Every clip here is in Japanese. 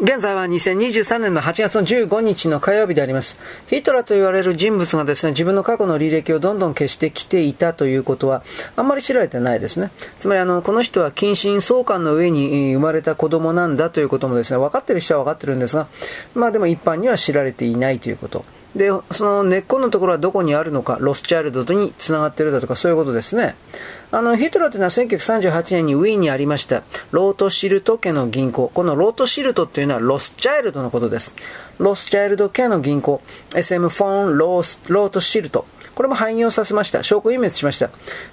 現在は2023年の8月の15日の火曜日であります。ヒトラーと言われる人物がですね、自分の過去の履歴をどんどん消してきていたということは、あんまり知られてないですね。つまりあの、この人は近親相関の上に生まれた子供なんだということもですね、分かってる人は分かってるんですが、まあでも一般には知られていないということ。で、その根っこのところはどこにあるのか、ロスチャイルドにつながっているだとか、そういうことですね。あの、ヒトラーというのは1938年にウィーンにありました、ロートシルト家の銀行。このロートシルトっていうのはロスチャイルドのことです。ロスチャイルド家の銀行、SM フォンロースロートシルト。これも廃業させました。証拠隠滅しました。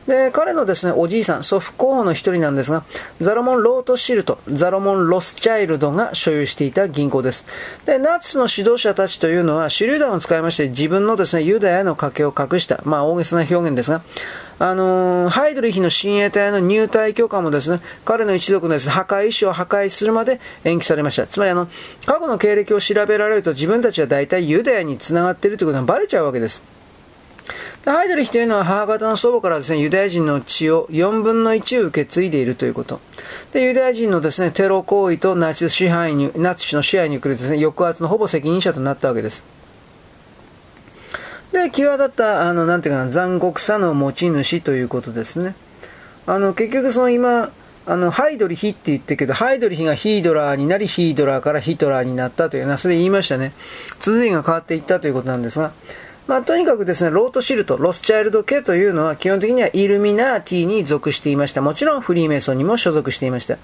で、彼のですね、おじいさん、祖父候補の一人なんですが、ザロモン・ロートシルト、ザロモン・ロスチャイルドが所有していた銀行です。で、ナチスの指導者たちというのは、手榴弾を使いまして、自分のですね、ユダヤの影を隠した、まあ大げさな表現ですが、あのー、ハイドリヒの親衛隊の入隊許可もですね、彼の一族のです、ね、破壊意思を破壊するまで延期されました。つまりあの、過去の経歴を調べられると自分たちは大体ユダヤに繋がっているということがバレちゃうわけです。ハイドリヒというのは母方の祖母からですね、ユダヤ人の血を4分の1を受け継いでいるということ。で、ユダヤ人のですね、テロ行為とナチス支配に、ナチスの支配に来るですね、抑圧のほぼ責任者となったわけです。で、際立った、あの、なんていうかな、残酷さの持ち主ということですね。あの、結局その今、あの、ハイドリヒって言ってるけど、ハイドリヒがヒードラーになり、ヒードラーからヒトラーになったというのは、それ言いましたね。綴りが変わっていったということなんですが、まあ、とにかくですね、ロートシルト、ロスチャイルド家というのは基本的にはイルミナーティに属していました。もちろんフリーメイソンにも所属していました。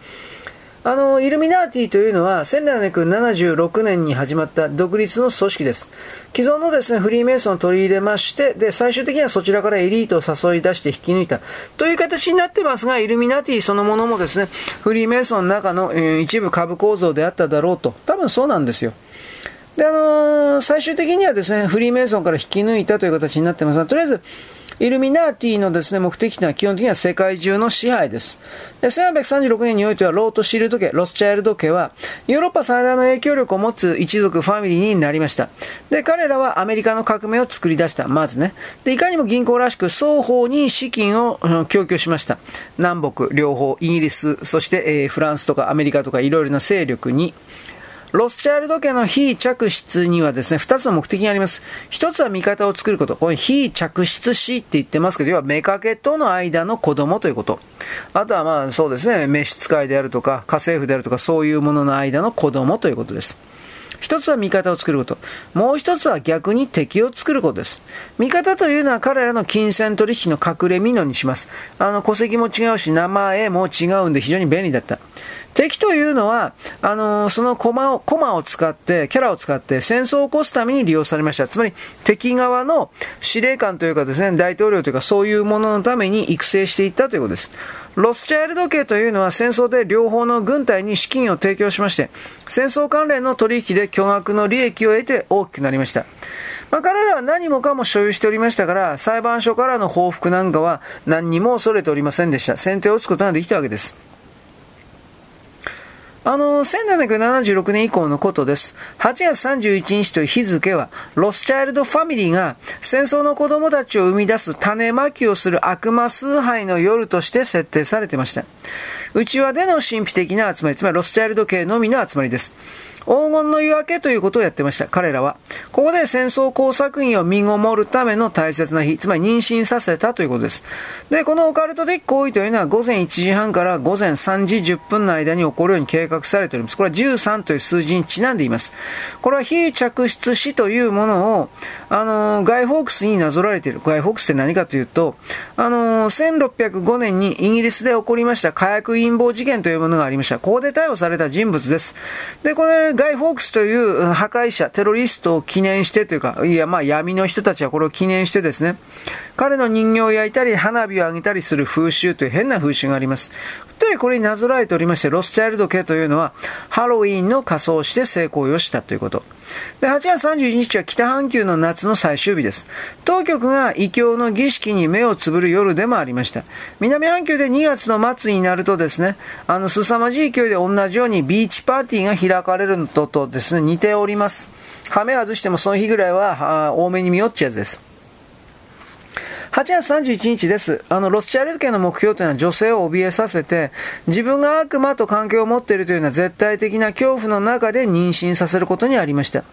あの、イルミナーティというのは1776年に始まった独立の組織です。既存のですね、フリーメイソンを取り入れまして、で、最終的にはそちらからエリートを誘い出して引き抜いたという形になってますが、イルミナーティそのものもですね、フリーメイソンの中の、えー、一部株構造であっただろうと。多分そうなんですよ。で、あのー、最終的にはですね、フリーメイソンから引き抜いたという形になってますが、とりあえず、イルミナーティのですね、目的というのは基本的には世界中の支配です。で、1836年においては、ロートシールド家、ロスチャイルド家は、ヨーロッパ最大の影響力を持つ一族ファミリーになりました。で、彼らはアメリカの革命を作り出した。まずね。で、いかにも銀行らしく双方に資金を供給しました。南北両方、イギリス、そして、えー、フランスとかアメリカとかいろいろな勢力に、ロスチャイルド家の非着室にはですね、二つの目的があります。一つは味方を作ること。これ非着室死って言ってますけど、要は妾との間の子供ということ。あとはまあそうですね、召使いであるとか、家政婦であるとか、そういうものの間の子供ということです。一つは味方を作ること。もう一つは逆に敵を作ることです。味方というのは彼らの金銭取引の隠れ蓑にします。あの、戸籍も違うし、名前も違うんで非常に便利だった。敵というのは、あのー、そのコマを、コマを使って、キャラを使って戦争を起こすために利用されました。つまり、敵側の司令官というかですね、大統領というかそういうもののために育成していったということです。ロスチャイルド家というのは戦争で両方の軍隊に資金を提供しまして、戦争関連の取引で巨額の利益を得て大きくなりました。まあ、彼らは何もかも所有しておりましたから、裁判所からの報復なんかは何にも恐れておりませんでした。先手を打つことができたわけです。あの、1776年以降のことです。8月31日という日付は、ロスチャイルドファミリーが戦争の子供たちを生み出す種まきをする悪魔崇拝の夜として設定されていました。内輪での神秘的な集まり、つまりロスチャイルド系のみの集まりです。黄金の夜明けということをやってました、彼らは。ここで戦争工作員を身ごもるための大切な日、つまり妊娠させたということです。で、このオカルト的行為というのは午前1時半から午前3時10分の間に起こるように計画されております。これは13という数字にちなんでいます。これは非着出死というものを、あの、ガイ・フォークスになぞらえている。ガイ・フォークスって何かというと、あの、1605年にイギリスで起こりました火薬陰謀事件というものがありました。ここで逮捕された人物です。で、これ、ガイ・フォークスという破壊者、テロリストを記念してというか、いや、まあ闇の人たちはこれを記念してですね、彼の人形を焼いたり、花火を上げたりする風習という変な風習があります。で、これになぞらえておりまして、ロスチャイルド家というのは、ハロウィーンの仮装をして成功をしたということ。で、8月31日は北半球の夏の最終日です。当局が異教の儀式に目をつぶる夜でもありました。南半球で2月の末になるとですね、あの、凄まじい勢いで同じようにビーチパーティーが開かれるのととですね、似ております。はめ外してもその日ぐらいは、多めに見よっちゃうやつです。8月31日です。あの、ロスチャイルド家の目標というのは女性を怯えさせて、自分が悪魔と関係を持っているというような絶対的な恐怖の中で妊娠させることにありました。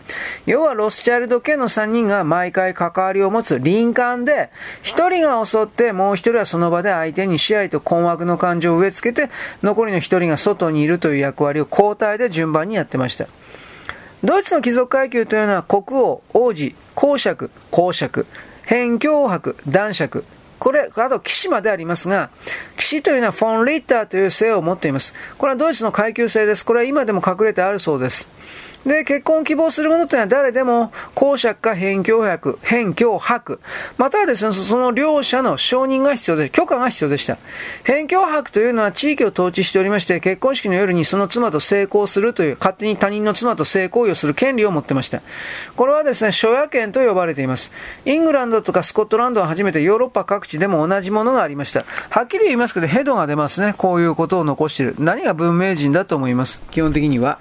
要は、ロスチャイルド家の3人が毎回関わりを持つ林間で、1人が襲って、もう1人はその場で相手に支配と困惑の感情を植え付けて、残りの1人が外にいるという役割を交代で順番にやってました。ドイツの貴族階級というのは国王、王子、公爵、公爵、辺境伯、男爵、これ、あと騎士までありますが、騎士というのはフォン・リッターという姓を持っています。これはドイツの階級制です。これは今でも隠れてあるそうです。で、結婚を希望する者というのは誰でも、公爵か返教伯、返教伯、またはですね、その両者の承認が必要で、許可が必要でした。返教伯というのは地域を統治しておりまして、結婚式の夜にその妻と成功するという、勝手に他人の妻と性行為をする権利を持ってました。これはですね、諸夜権と呼ばれています。イングランドとかスコットランドは初めてヨーロッパ各地でも同じものがありました。はっきり言いますけど、ヘドが出ますね。こういうことを残している。何が文明人だと思います？基本的には。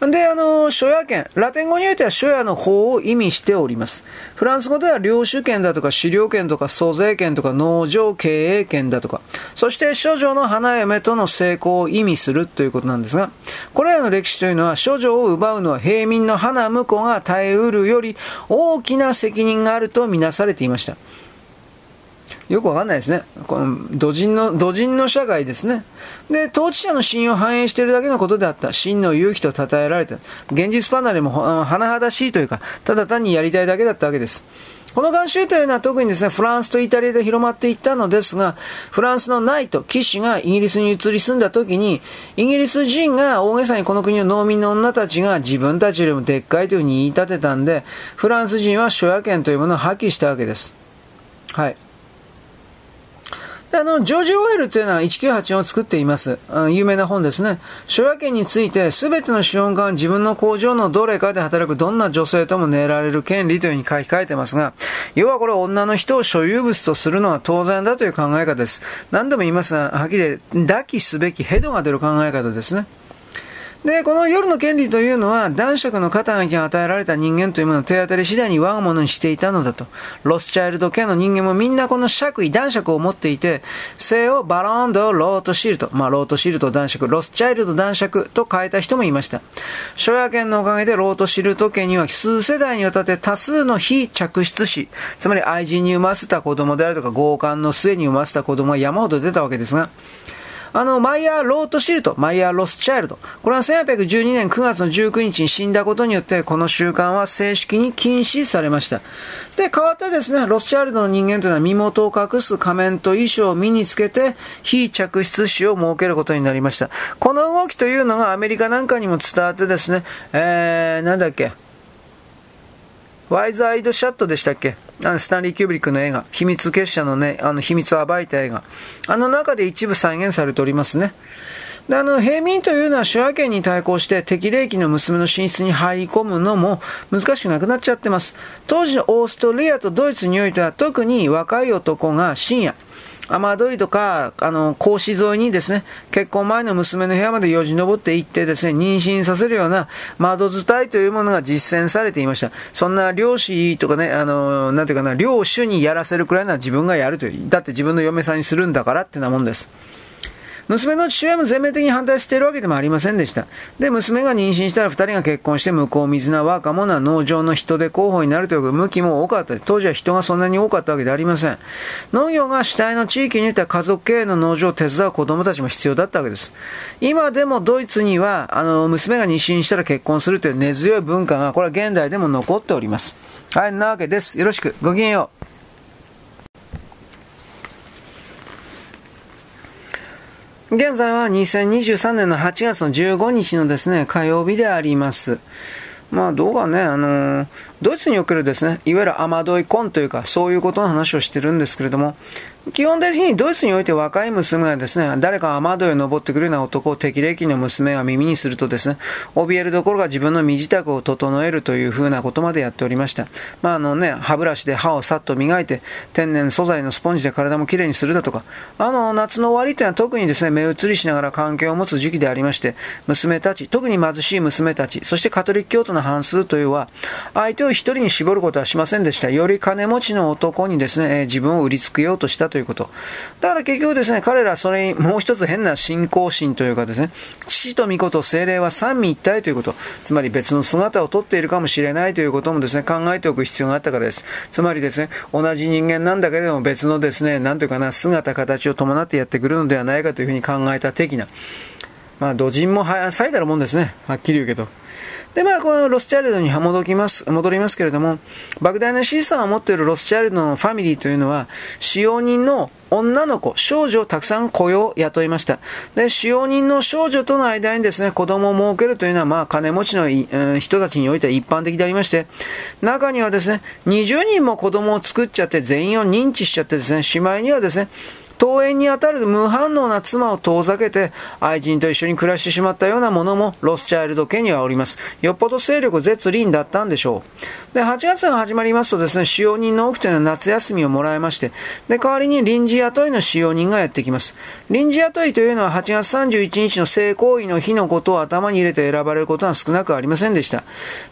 で、あの、諸野権。ラテン語においては諸野の方を意味しております。フランス語では領主権だとか、狩猟権とか、租税権とか、農場経営権だとか、そして諸女の花嫁との成功を意味するということなんですが、これらの歴史というのは、諸女を奪うのは平民の花婿が耐えうるより大きな責任があるとみなされていました。よくわかんないですね。この土人の、土人の社会ですね。で、統治者の信用を反映しているだけのことであった。真の勇気と称えられた。現実離れも甚だしいというか、ただ単にやりたいだけだったわけです。この慣習というのは特にですね、フランスとイタリアで広まっていったのですが、フランスのナイト、騎士がイギリスに移り住んだ時に、イギリス人が大げさにこの国の農民の女たちが自分たちよりもでっかいというふうに言い立てたんで、フランス人は諸野権というものを破棄したわけです。はい。あの、ジョージ・オウェルというのは1984を作っています。有名な本ですね。諸野家について、すべての資本家は自分の工場のどれかで働くどんな女性とも寝られる権利というふうに書き換えてますが、要はこれ女の人を所有物とするのは当然だという考え方です。何度も言いますが、はっきり唾棄すべきヘドが出る考え方ですね。で、この夜の権利というのは、男爵の肩書きが与えられた人間というものを手当たり次第に我が物にしていたのだと。ロスチャイルド家の人間もみんなこの爵位、男爵を持っていて、姓をバロン・ド・ロートシールド、まあ、ロートシールド男爵、ロスチャイルド男爵と変えた人もいました。初夜権のおかげでロートシールド家には数世代にわたって多数の非嫡出子、つまり愛人に産ませた子供であるとか、強姦の末に産ませた子供が山ほど出たわけですが、あの、マイヤー・ロートシルト、マイヤー・ロスチャイルド。これは1812年9月の19日に死んだことによって、この習慣は正式に禁止されました。で、代わってですね、ロスチャイルドの人間というのは身元を隠す仮面と衣装を身につけて、非嫡出子を設けることになりました。この動きというのがアメリカなんかにも伝わってですね、えー、なんだっけ、ワイズ・アイド・シャットでしたっけ？あのスタンリー・キューブリックの映画、秘密結社のね、あの秘密を暴いた映画。あの中で一部再現されておりますね。で、あの、平民というのは諸和権に対抗して適齢期の娘の寝室に入り込むのも難しくなくなっちゃってます。当時のオーストリアとドイツにおいては特に若い男が深夜、雨どいとか、あの、格子沿いにですね、結婚前の娘の部屋までよじ登って行ってですね、妊娠させるような窓伝いというものが実践されていました。そんな漁師とかね、あの、なんていうかな、漁主にやらせるくらいなら自分がやるという。だって自分の嫁さんにするんだからってなもんです。娘の父親も全面的に反対しているわけでもありませんでした。で、娘が妊娠したら二人が結婚して向こう水な若者は農場の人で候補になるという向きも多かった。当時は人がそんなに多かったわけではありません。農業が主体の地域にいた家族経営の農場を手伝う子供たちも必要だったわけです。今でもドイツには、あの、娘が妊娠したら結婚するという根強い文化が、これは現代でも残っております。はい、なわけです。よろしく。ごきげんよう。現在は2023年の8月の15日のですね、火曜日であります。まあ、どうかね、あの、ドイツにおけるですね、いわゆる雨どい婚というか、そういうことの話をしてるんですけれども、基本的にドイツにおいて若い娘がですね、誰か雨戸へ登ってくるような男を適齢期の娘が耳にするとですね、怯えるどころか自分の身支度を整えるというふうなことまでやっておりました。まああのね、歯ブラシで歯をさっと磨いて、天然素材のスポンジで体もきれいにするだとか、あの、夏の終わりというのは特にですね、目移りしながら関係を持つ時期でありまして、娘たち、特に貧しい娘たち、そしてカトリック教徒の半数というは、相手を一人に絞ることはしませんでした。より金持ちの男にですね、自分を売りつけようとしたとということ。だから結局ですね、彼らそれにもう一つ変な信仰心というかですね、父と御子と精霊は三位一体ということ。つまり別の姿をとっているかもしれないということもですね、考えておく必要があったからです。つまりですね、同じ人間なんだけれども別のですね、なんというかな、姿、形を伴ってやってくるのではないかというふうに考えた的な。まあ、土人も最たるもんですね。はっきり言うけど。で、まあ、このロスチャイルドに戻ります、戻りますけれども、莫大な資産を持っているロスチャイルドのファミリーというのは、使用人の女の子、少女をたくさん雇用、雇いました。で、使用人の少女との間にですね、子供を設けるというのは、まあ、金持ちの、人たちにおいては一般的でありまして、中にはですね、20人も子供を作っちゃって、全員を認知しちゃってですね、しまいにはですね、登園にあたる無反応な妻を遠ざけて愛人と一緒に暮らしてしまったようなものもロスチャイルド家にはおります。よっぽど勢力絶倫だったんでしょう。で、8月が始まりますとですね、使用人の多くというのは夏休みをもらいまして、で、代わりに臨時雇いの使用人がやってきます。臨時雇いというのは8月31日の性行為の日のことを頭に入れて選ばれることは少なくありませんでした。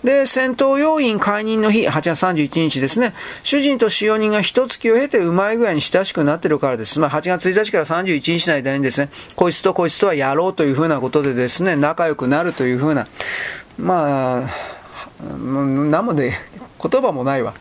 で、戦闘要員解任の日、8月31日ですね、主人と使用人が一月を経てうまい具合に親しくなってるからです。まあ8月1日から31日の間にですね、こいつとこいつとはやろうというふうなことでですね、仲良くなるというふうな、まあ、何もで、言葉もないわ。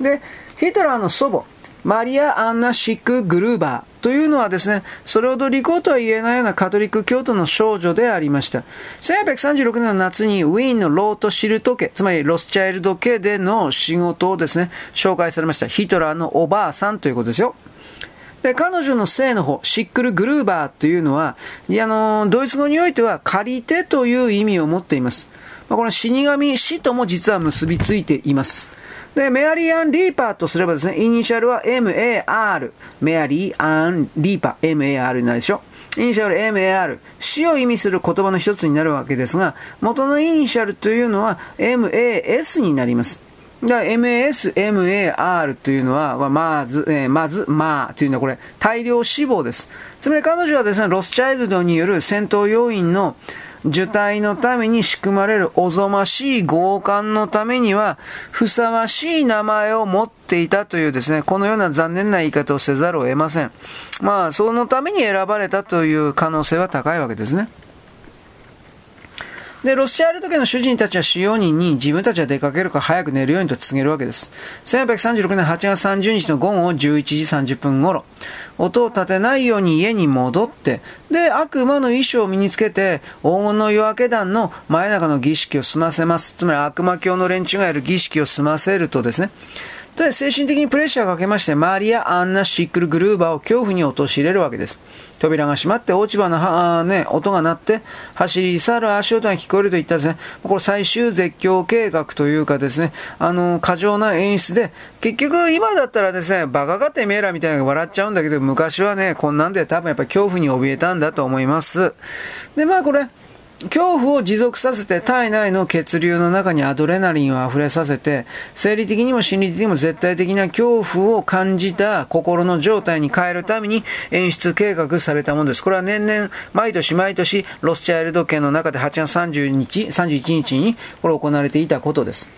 で、ヒトラーの祖母、マリア・アンナ・シック・グルーバーというのはですね、それほど利口とは言えないようなカトリック教徒の少女でありました。1836年の夏にウィーンのロートシルト家、つまりロスチャイルド家での仕事をですね、紹介されました。ヒトラーのおばあさんということですよ。で、彼女の姓の方、シックル・グルーバーというのは、あの、ドイツ語においては借り手という意味を持っています。まあ、この死神、死とも実は結びついています。で、メアリー・アン・リーパーとすればですね、イニシャルは MAR。メアリー・アン・リーパー。MAR になるでしょ。イニシャル MAR。死を意味する言葉の一つになるわけですが、元のイニシャルというのは MAS になります。だ MAS、MAR というのは、まず、えー、まず、まあというのはこれ、大量死亡です。つまり彼女はですね、ロスチャイルドによる戦闘要員の受胎のために仕組まれるおぞましい強姦のためには、ふさわしい名前を持っていたというですね、このような残念な言い方をせざるを得ません。まあ、そのために選ばれたという可能性は高いわけですね。で、ロシアルト家の主人たちは使用人に自分たちは出かけるから早く寝るようにと告げるわけです。1836年8月30日の午後11時30分頃、音を立てないように家に戻って、で、悪魔の衣装を身につけて、黄金の夜明け団の真夜中の儀式を済ませます。つまり悪魔教の連中がやる儀式を済ませるとですね、で、精神的にプレッシャーをかけまして、マリア・アンナ・シックル・グルーバーを恐怖に陥れるわけです。扉が閉まって落ち葉のは、ね、音が鳴って走り去る足音が聞こえるといったですね、これ最終絶叫計画というかですね、あの、過剰な演出で、結局今だったらですね、バカかってめえらみたいな笑っちゃうんだけど、昔はね、こんなんで多分やっぱ恐怖に怯えたんだと思います。で、まあこれ、恐怖を持続させて体内の血流の中にアドレナリンを溢れさせて、生理的にも心理的にも絶対的な恐怖を感じた心の状態に変えるために演出計画されたものです。これは年々、毎年毎年、ロスチャイルド家の中で8月30日、31日にこれ行われていたことです。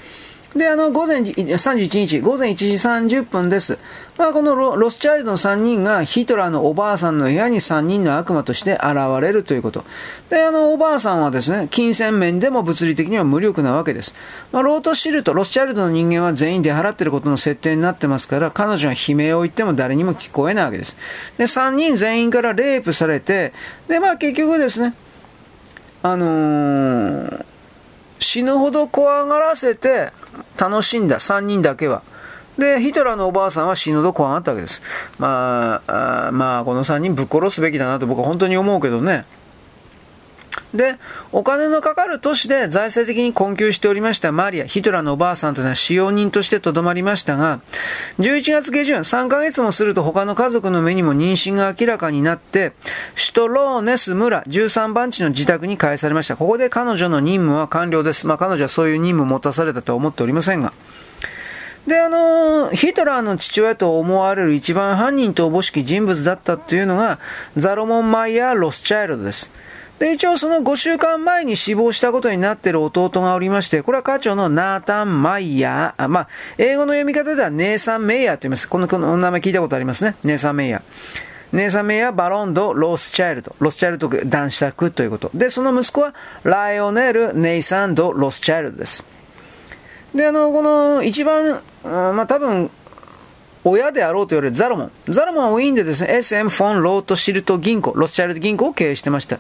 で、あの、午前、31日、午前1時30分です。まあ、このロスチャイルドの3人がヒトラーのおばあさんの部屋に3人の悪魔として現れるということ。で、あの、おばあさんはですね、金銭面でも物理的には無力なわけです。まあ、ロートシルト、ロスチャイルドの人間は全員出払っていることの設定になってますから、彼女が悲鳴を言っても誰にも聞こえないわけです。で、3人全員からレイプされて、で、まあ、結局ですね、あのー、死ぬほど怖がらせて、楽しんだ、3人だけは。で、ヒトラーのおばあさんは死ぬほど怖がったわけです。まあ、あまあ、この3人ぶっ殺すべきだなと僕は本当に思うけどね。で、お金のかかる都市で財政的に困窮しておりましたマリア、ヒトラーのおばあさんというのは使用人としてとどまりましたが、11月下旬、3ヶ月もすると他の家族の目にも妊娠が明らかになって、シュトローネス村13番地の自宅に返されました。ここで彼女の任務は完了です。まあ彼女はそういう任務を持たされたとは思っておりませんが。で、あの、ヒトラーの父親と思われる一番犯人とおぼしき人物だったというのが、ザロモン・マイヤー・ロスチャイルドです。で、一応その5週間前に死亡したことになっている弟がおりまして、これは課長のナータン・マイヤー、あまあ、英語の読み方ではネーサン・メイヤーと言います。この、この名前聞いたことありますね。ネーサン・メイヤー。ネーサン・メイヤー、バロン・ド・ロスチャイルド。ロスチャイルド男爵ということ。で、その息子は、ライオネル・ネイサン・ド・ロスチャイルドです。で、あの、この一番、まあ多分、親であろうと言われるザロモン。ザロモンはウィーンでですね、SM フォン・ロートシルト銀行、ロスチャイルド銀行を経営してました。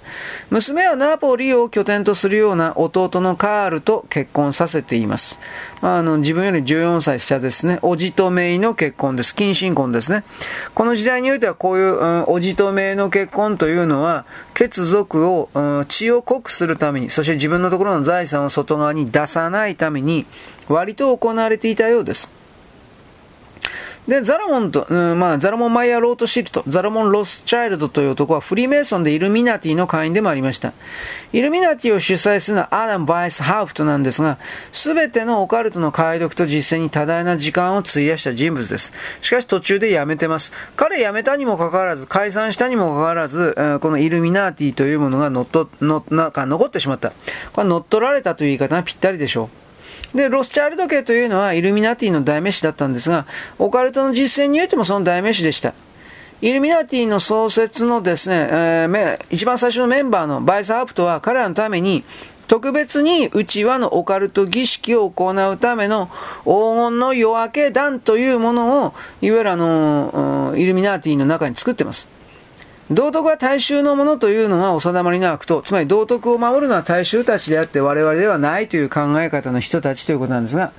娘はナポリを拠点とするような弟のカールと結婚させています。あの、自分より14歳下ですね。おじとめいの結婚です。近親婚ですね。この時代においてはこういう、うん、おじとめいの結婚というのは、血族を、うん、血を濃くするために、そして自分のところの財産を外側に出さないために、割と行われていたようです。で、ザラモンと、うん、まあ、ザラモン・マイヤー・ロート・シルト、ザラモン・ロスチャイルドという男はフリーメイソンでイルミナティの会員でもありました。イルミナティを主宰するのはアダム・ヴァイスハウプトなんですが、すべてのオカルトの解読と実践に多大な時間を費やした人物です。しかし途中で辞めてます。彼辞めたにもかかわらず、解散したにもかかわらず、このイルミナティというものが乗っと、の、なんか残ってしまった。これ乗っ取られたという言い方がぴったりでしょう。で、ロスチャイルド家というのはイルミナティの代名詞だったんですが、オカルトの実践においてもその代名詞でした。イルミナティの創設のですね、えー、一番最初のメンバーのバイス・ハープトは彼らのために特別に内輪のオカルト儀式を行うための黄金の夜明け団というものを、いわゆるあの、イルミナティの中に作ってます。道徳は大衆のものというのはお定まりの悪と、つまり道徳を守るのは大衆たちであって我々ではないという考え方の人たちということなんですが、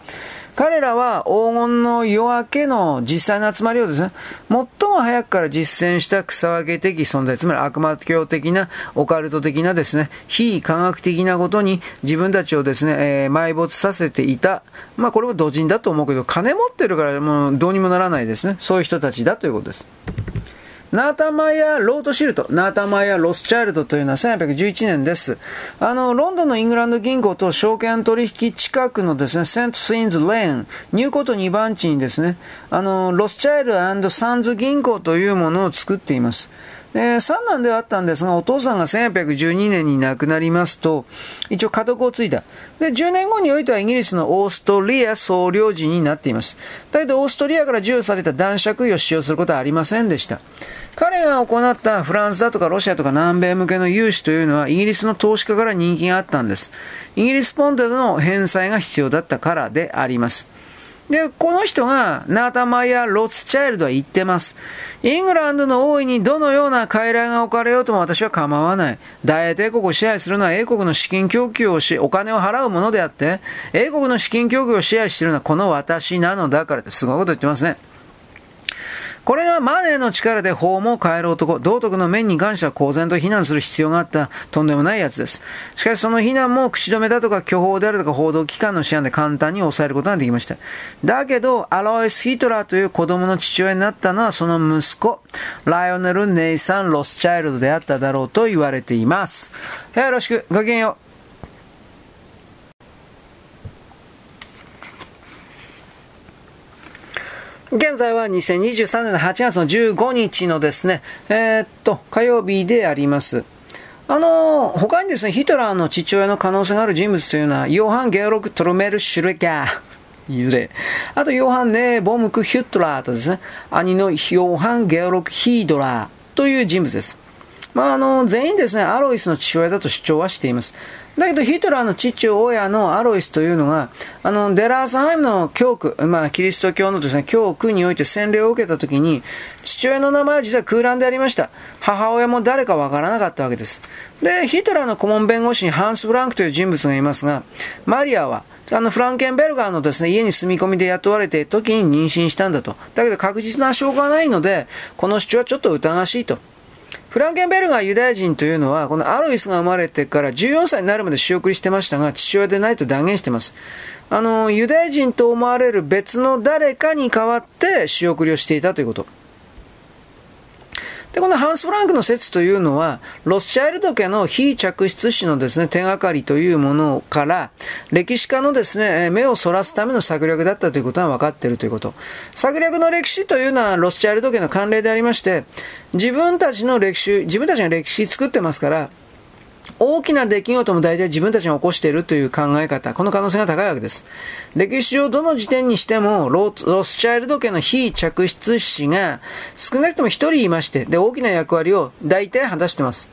彼らは黄金の夜明けの実際の集まりをですね、最も早くから実践した草分け的存在、つまり悪魔教的な、オカルト的なですね、非科学的なことに自分たちをですね、えー、埋没させていた。まあこれも同人だと思うけど、金持ってるからもうどうにもならないですね。そういう人たちだということです。ナータマイヤー・ロートシルト、ナータマイヤー・ロスチャイルドというのは1811年です。あの、ロンドンのイングランド銀行と証券取引近くのですね、セントスウィジンズ・レーン、ニューコート2番地にですね、あの、ロスチャイルド・サンズ銀行というものを作っています。で、三男ではあったんですが、お父さんが1812年に亡くなりますと、一応家督を継いだ。で、10年後においてはイギリスのオーストリア総領事になっています。だけど、オーストリアから授与された男爵位を使用することはありませんでした。彼が行ったフランスだとかロシアとか南米向けの融資というのはイギリスの投資家から人気があったんです。イギリスポンドの返済が必要だったからであります。で、この人が、ナータマイヤ・ロツチャイルドは言ってます。イングランドの王位にどのような傀儡が置かれようとも私は構わない。大英帝国を支配するのは英国の資金供給をし、お金を払うものであって、英国の資金供給を支配しているのはこの私なのだからってすごいこと言ってますね。これがマネーの力で法も変える男、道徳の面に関しては公然と非難する必要があったとんでもないやつです。しかしその非難も口止めだとか巨峰であるとか報道機関の思案で簡単に抑えることができました。だけど、アロイス・ヒトラーという子供の父親になったのはその息子、ライオネル・ネイサン・ロスチャイルドであっただろうと言われています。よろしく、ごきげんよう。現在は2023年の8月の15日のですね、えー、っと、火曜日であります。あの、他にですね、ヒトラーの父親の可能性がある人物というのは、ヨハン・ゲオロク・トロメル・シュレガー。いずれ。あと、ヨハン・ネー・ボムク・ヒュットラーとですね、兄のヨハン・ゲオロク・ヒードラーという人物です。まあ、あの、全員ですね、アロイスの父親だと主張はしています。だけどヒトラーの父親のアロイスというのが、あの、デラースハイムの教区、まあ、キリスト教のですね、教区において洗礼を受けたときに、父親の名前は実は空欄でありました。母親も誰かわからなかったわけです。で、ヒトラーの顧問弁護士にハンス・フランクという人物がいますが、マリアは、あの、フランケンベルガーのですね、家に住み込みで雇われている時に妊娠したんだと。だけど確実な証拠がないので、この主張はちょっと疑わしいと。フランケンベルガーユダヤ人というのは、このアロイスが生まれてから14歳になるまで仕送りしてましたが、父親でないと断言してます。あの、ユダヤ人と思われる別の誰かに代わって仕送りをしていたということ。で、このハンス・フランクの説というのは、ロスチャイルド家の非着出史のですね、手がかりというものから、歴史家のですね、目をそらすための策略だったということが分かっているということ。策略の歴史というのは、ロスチャイルド家の慣例でありまして、自分たちの歴史、自分たちが歴史作ってますから、大きな出来事も大体自分たちが起こしているという考え方、この可能性が高いわけです。歴史上どの時点にしてもロ、スチャイルド家の非嫡出子が少なくとも1人いまして、で、大きな役割を大体果たしています。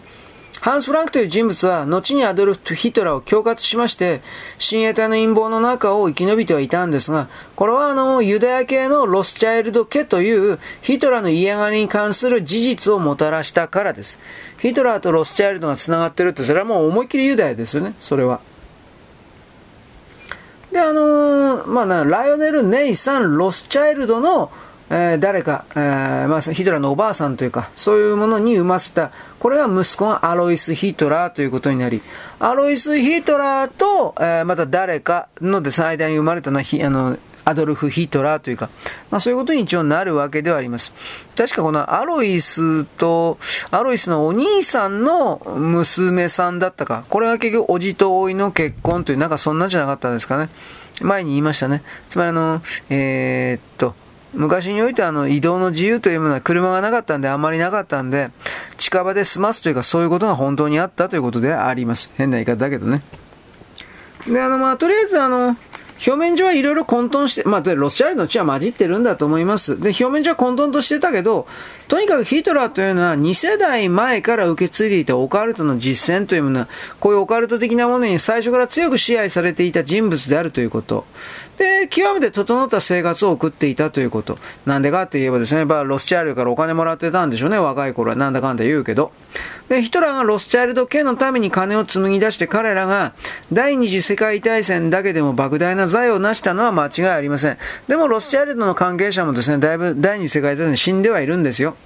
ハンス・フランクという人物は、後にアドルフ・ヒトラーを恐喝しまして、親衛隊の陰謀の中を生き延びてはいたんですが、これはあの、ユダヤ系のロスチャイルド家というヒトラーの嫌がりに関する事実をもたらしたからです。ヒトラーとロスチャイルドが繋がってるって、それはもう思いっきりユダヤですよね、それは。で、あのー、まあライオネル・ネイサン、ロスチャイルドのえー、誰か、えー、まあ、ヒトラーのおばあさんというか、そういうものに産ませた、これが息子のアロイス・ヒトラーということになり、アロイス・ヒトラーと、えー、また誰かので最大に生まれたのは、あの、アドルフ・ヒトラーというか、まあ、そういうことに一応なるわけではあります。確かこのアロイスと、アロイスのお兄さんの娘さんだったか、これは結局おじとおいの結婚という、なんかそんなんじゃなかったんですかね。前に言いましたね。つまりあの、えー、っと、昔においてあの移動の自由というものは車がなかったんで、あまりなかったんで、近場で済ますというか、そういうことが本当にあったということであります。変な言い方だけどね。で、あの、まあ、とりあえずあの、表面上はいろいろ混沌して、まあ、ロシア人の血は混じってるんだと思います。で、表面上は混沌としてたけど、とにかくヒトラーというのは2世代前から受け継いでいたオカルトの実践というものは、こういうオカルト的なものに最初から強く支配されていた人物であるということ。で、極めて整った生活を送っていたということ。なんでかって言えばですね、まあ、ロスチャイルドからお金もらってたんでしょうね、若い頃は。なんだかんだ言うけど。で、ヒトラーがロスチャイルド系のために金を紡ぎ出して彼らが第二次世界大戦だけでも莫大な財を成したのは間違いありません。でもロスチャイルドの関係者もですね、だいぶ第二次世界大戦で死んではいるんですよ。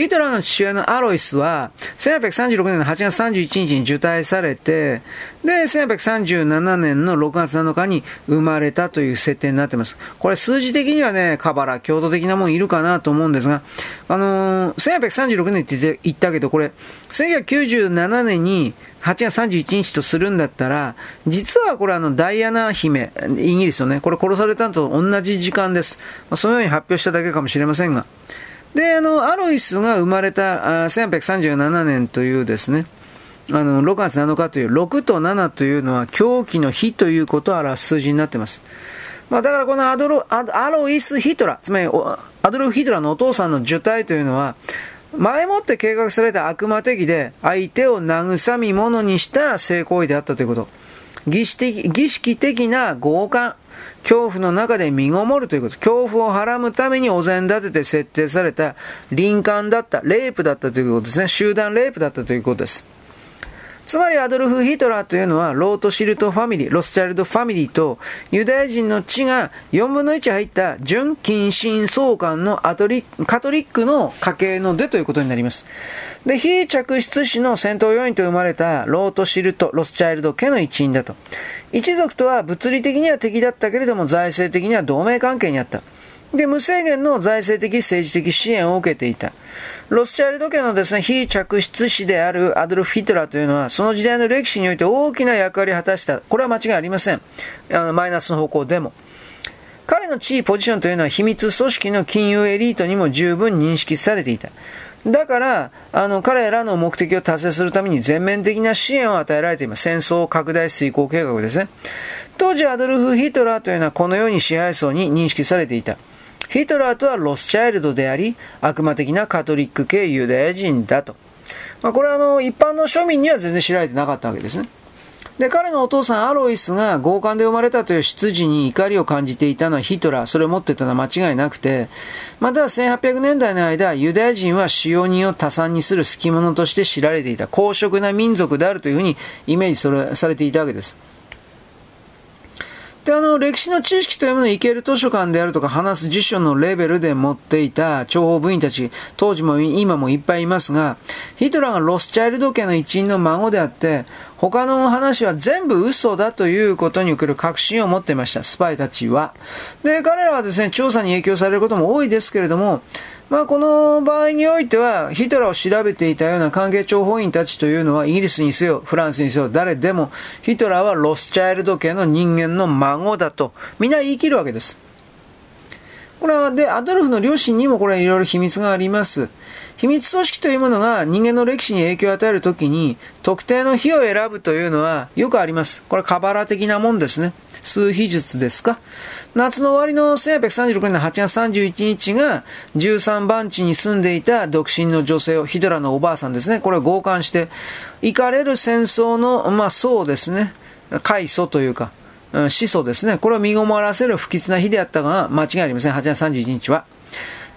ヒトラーの父親のアロイスは、1836年の8月31日に受胎されて、で、1837年の6月7日に生まれたという設定になっています。これ数字的にはね、カバラ、強度的なもんいるかなと思うんですが、あのー、1836年って言ったけど、これ、1997年に8月31日とするんだったら、実はこれあの、ダイアナ姫、イギリスのね、これ殺されたのと同じ時間です。まあ、そのように発表しただけかもしれませんが。で、あの、アロイスが生まれたあ1837年というですね、あの、6月7日という、6と7というのは狂気の日ということを表す数字になっています。まあ、だからこのアドロアロイス・ヒトラー、つまりアドルフ・ヒトラーのお父さんの受胎というのは、前もって計画された悪魔的で、相手を慰み者にした性行為であったということ。儀式的儀式的な強姦、恐怖の中で身ごもるということ、恐怖をはらむためにお膳立てて設定された林間だった、レイプだったということですね。集団レイプだったということです。つまりアドルフ・ヒトラーというのは、ロートシルトファミリー、ロスチャイルドファミリーと、ユダヤ人の血が4分の1入った純近親相姦のアトリカトリックの家系の出ということになります。で、非嫡出子の戦闘要員と生まれたロートシルト、ロスチャイルド家の一員だと。一族とは物理的には敵だったけれども、財政的には同盟関係にあった。で、無制限の財政的、政治的支援を受けていた。ロスチャイルド家のですね、非着出子であるアドルフ・ヒトラーというのは、その時代の歴史において大きな役割を果たした。これは間違いありません。あの、マイナスの方向でも。彼の地位、ポジションというのは秘密組織の金融エリートにも十分認識されていた。だから、あの、彼らの目的を達成するために全面的な支援を与えられています。戦争拡大遂行計画ですね。当時アドルフ・ヒトラーというのはこのように支配層に認識されていた。ヒトラーとはロスチャイルドであり、悪魔的なカトリック系ユダヤ人だと。まあ、これはあの、一般の庶民には全然知られてなかったわけですね。で、彼のお父さんアロイスが強姦で生まれたという出自に怒りを感じていたのはヒトラー、それを持ってたのは間違いなくて、また1800年代の間、ユダヤ人は使用人を多産にする好き者として知られていた公職な民族であるというふうにイメージされていたわけです。で、あの、歴史の知識というものをいける図書館であるとか話す辞書のレベルで持っていた諜報部員たち、当時も今もいっぱいいますが、ヒトラーがロスチャイルド家の一員の孫であって、他の話は全部嘘だということにおける確信を持っていました、スパイたちは。で、彼らはですね、調査に影響されることも多いですけれども、まあ、この場合においては、ヒトラーを調べていたような関係諜報員たちというのは、イギリスにせよ、フランスにせよ、誰でも、ヒトラーはロスチャイルド家の人間の孫だと、みんな言い切るわけです。これは、で、アドルフの両親にもこれいろいろ秘密があります。秘密組織というものが人間の歴史に影響を与えるときに、特定の日を選ぶというのはよくあります。これ、カバラ的なもんですね。数秘術ですか？夏の終わりの1836年の8月31日が、13番地に住んでいた独身の女性を、ヒドラのおばあさんですね。これを強姦して、行かれる戦争の、まあ、そうですね。海祖というか、始祖ですね。これを身ごもらせる不吉な日であったが間違いありません。8月31日は。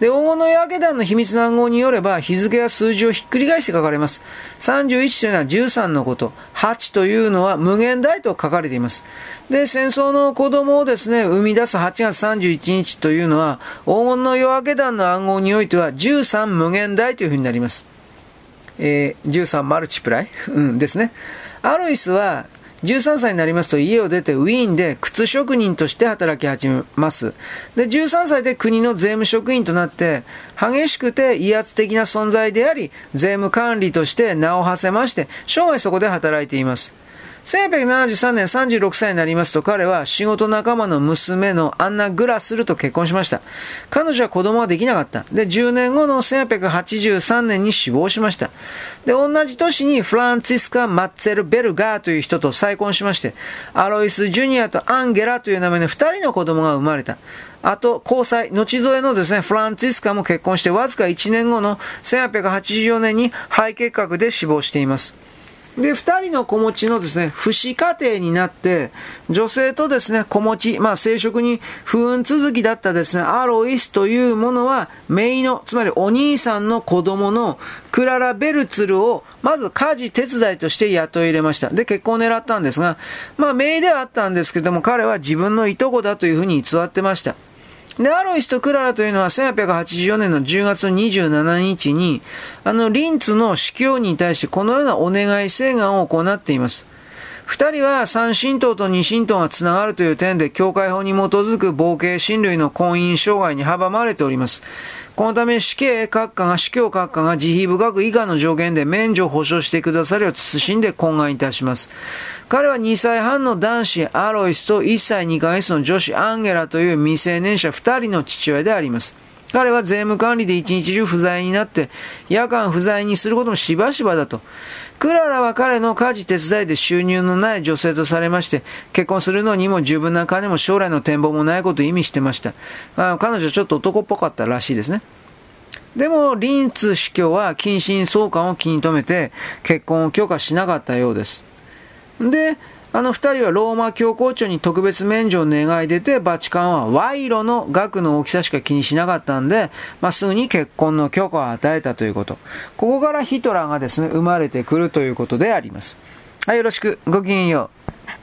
で、黄金の夜明け団の秘密の暗号によれば、日付や数字をひっくり返して書かれます。31というのは13のこと、8というのは無限大と書かれています。で、戦争の子供をですね、生み出す8月31日というのは、黄金の夜明け団の暗号においては13無限大というふうになります。えー、13マルチプライ、うん、ですね。アロイスは13歳になりますと家を出てウィーンで靴職人として働き始めます。で、13歳で国の税務職員となって、激しくて威圧的な存在であり、税務管理として名を馳せまして、生涯そこで働いています。1873年36歳になりますと彼は仕事仲間の娘のアンナ・グラスルと結婚しました。彼女は子供はできなかった。で、10年後の1883年に死亡しました。で、同じ年にフランツィスカ・マッツェル・ベルガーという人と再婚しまして、アロイス・ジュニアとアンゲラという名前の2人の子供が生まれた。あと、交際、後添えのですね、フランツィスカも結婚してわずか1年後の1884年に肺結核で死亡しています。で、二人の子持ちのですね、不死家庭になって、女性とですね、子持ち、まあ生殖に不運続きだったですね、アロイスというものは、姪の、つまりお兄さんの子供のクララ・ベルツルを、まず家事手伝いとして雇い入れました。で、結婚を狙ったんですが、まあ姪ではあったんですけども、彼は自分のいとこだというふうに偽ってました。で、アロイスとクララというのは1884年の10月27日に、あの、リンツの司教に対してこのようなお願い請願を行っています。二人は三神道と二神道がつながるという点で、教会法に基づく冒険親類の婚姻障害に阻まれております。このため死刑閣下が、死教閣下が慈悲深く以下の条件で免除を保証してくださりを慎んで懇願いたします。彼は2歳半の男子アロイスと1歳2ヶ月の女子アンゲラという未成年者2人の父親であります。彼は税務管理で一日中不在になって、夜間不在にすることもしばしばだと。クララは彼の家事手伝いで収入のない女性とされまして、結婚するのにも十分な金も将来の展望もないことを意味してました。あ彼女はちょっと男っぽかったらしいですね。でも、リンツ司教は近親相関を気に留めて、結婚を許可しなかったようです。で、あの二人はローマ教皇庁に特別免除を願い出て、バチカンは賄賂の額の大きさしか気にしなかったんで、まあ、すぐに結婚の許可を与えたということ。ここからヒトラーがですね、生まれてくるということであります。はい、よろしく。ごきげんよう。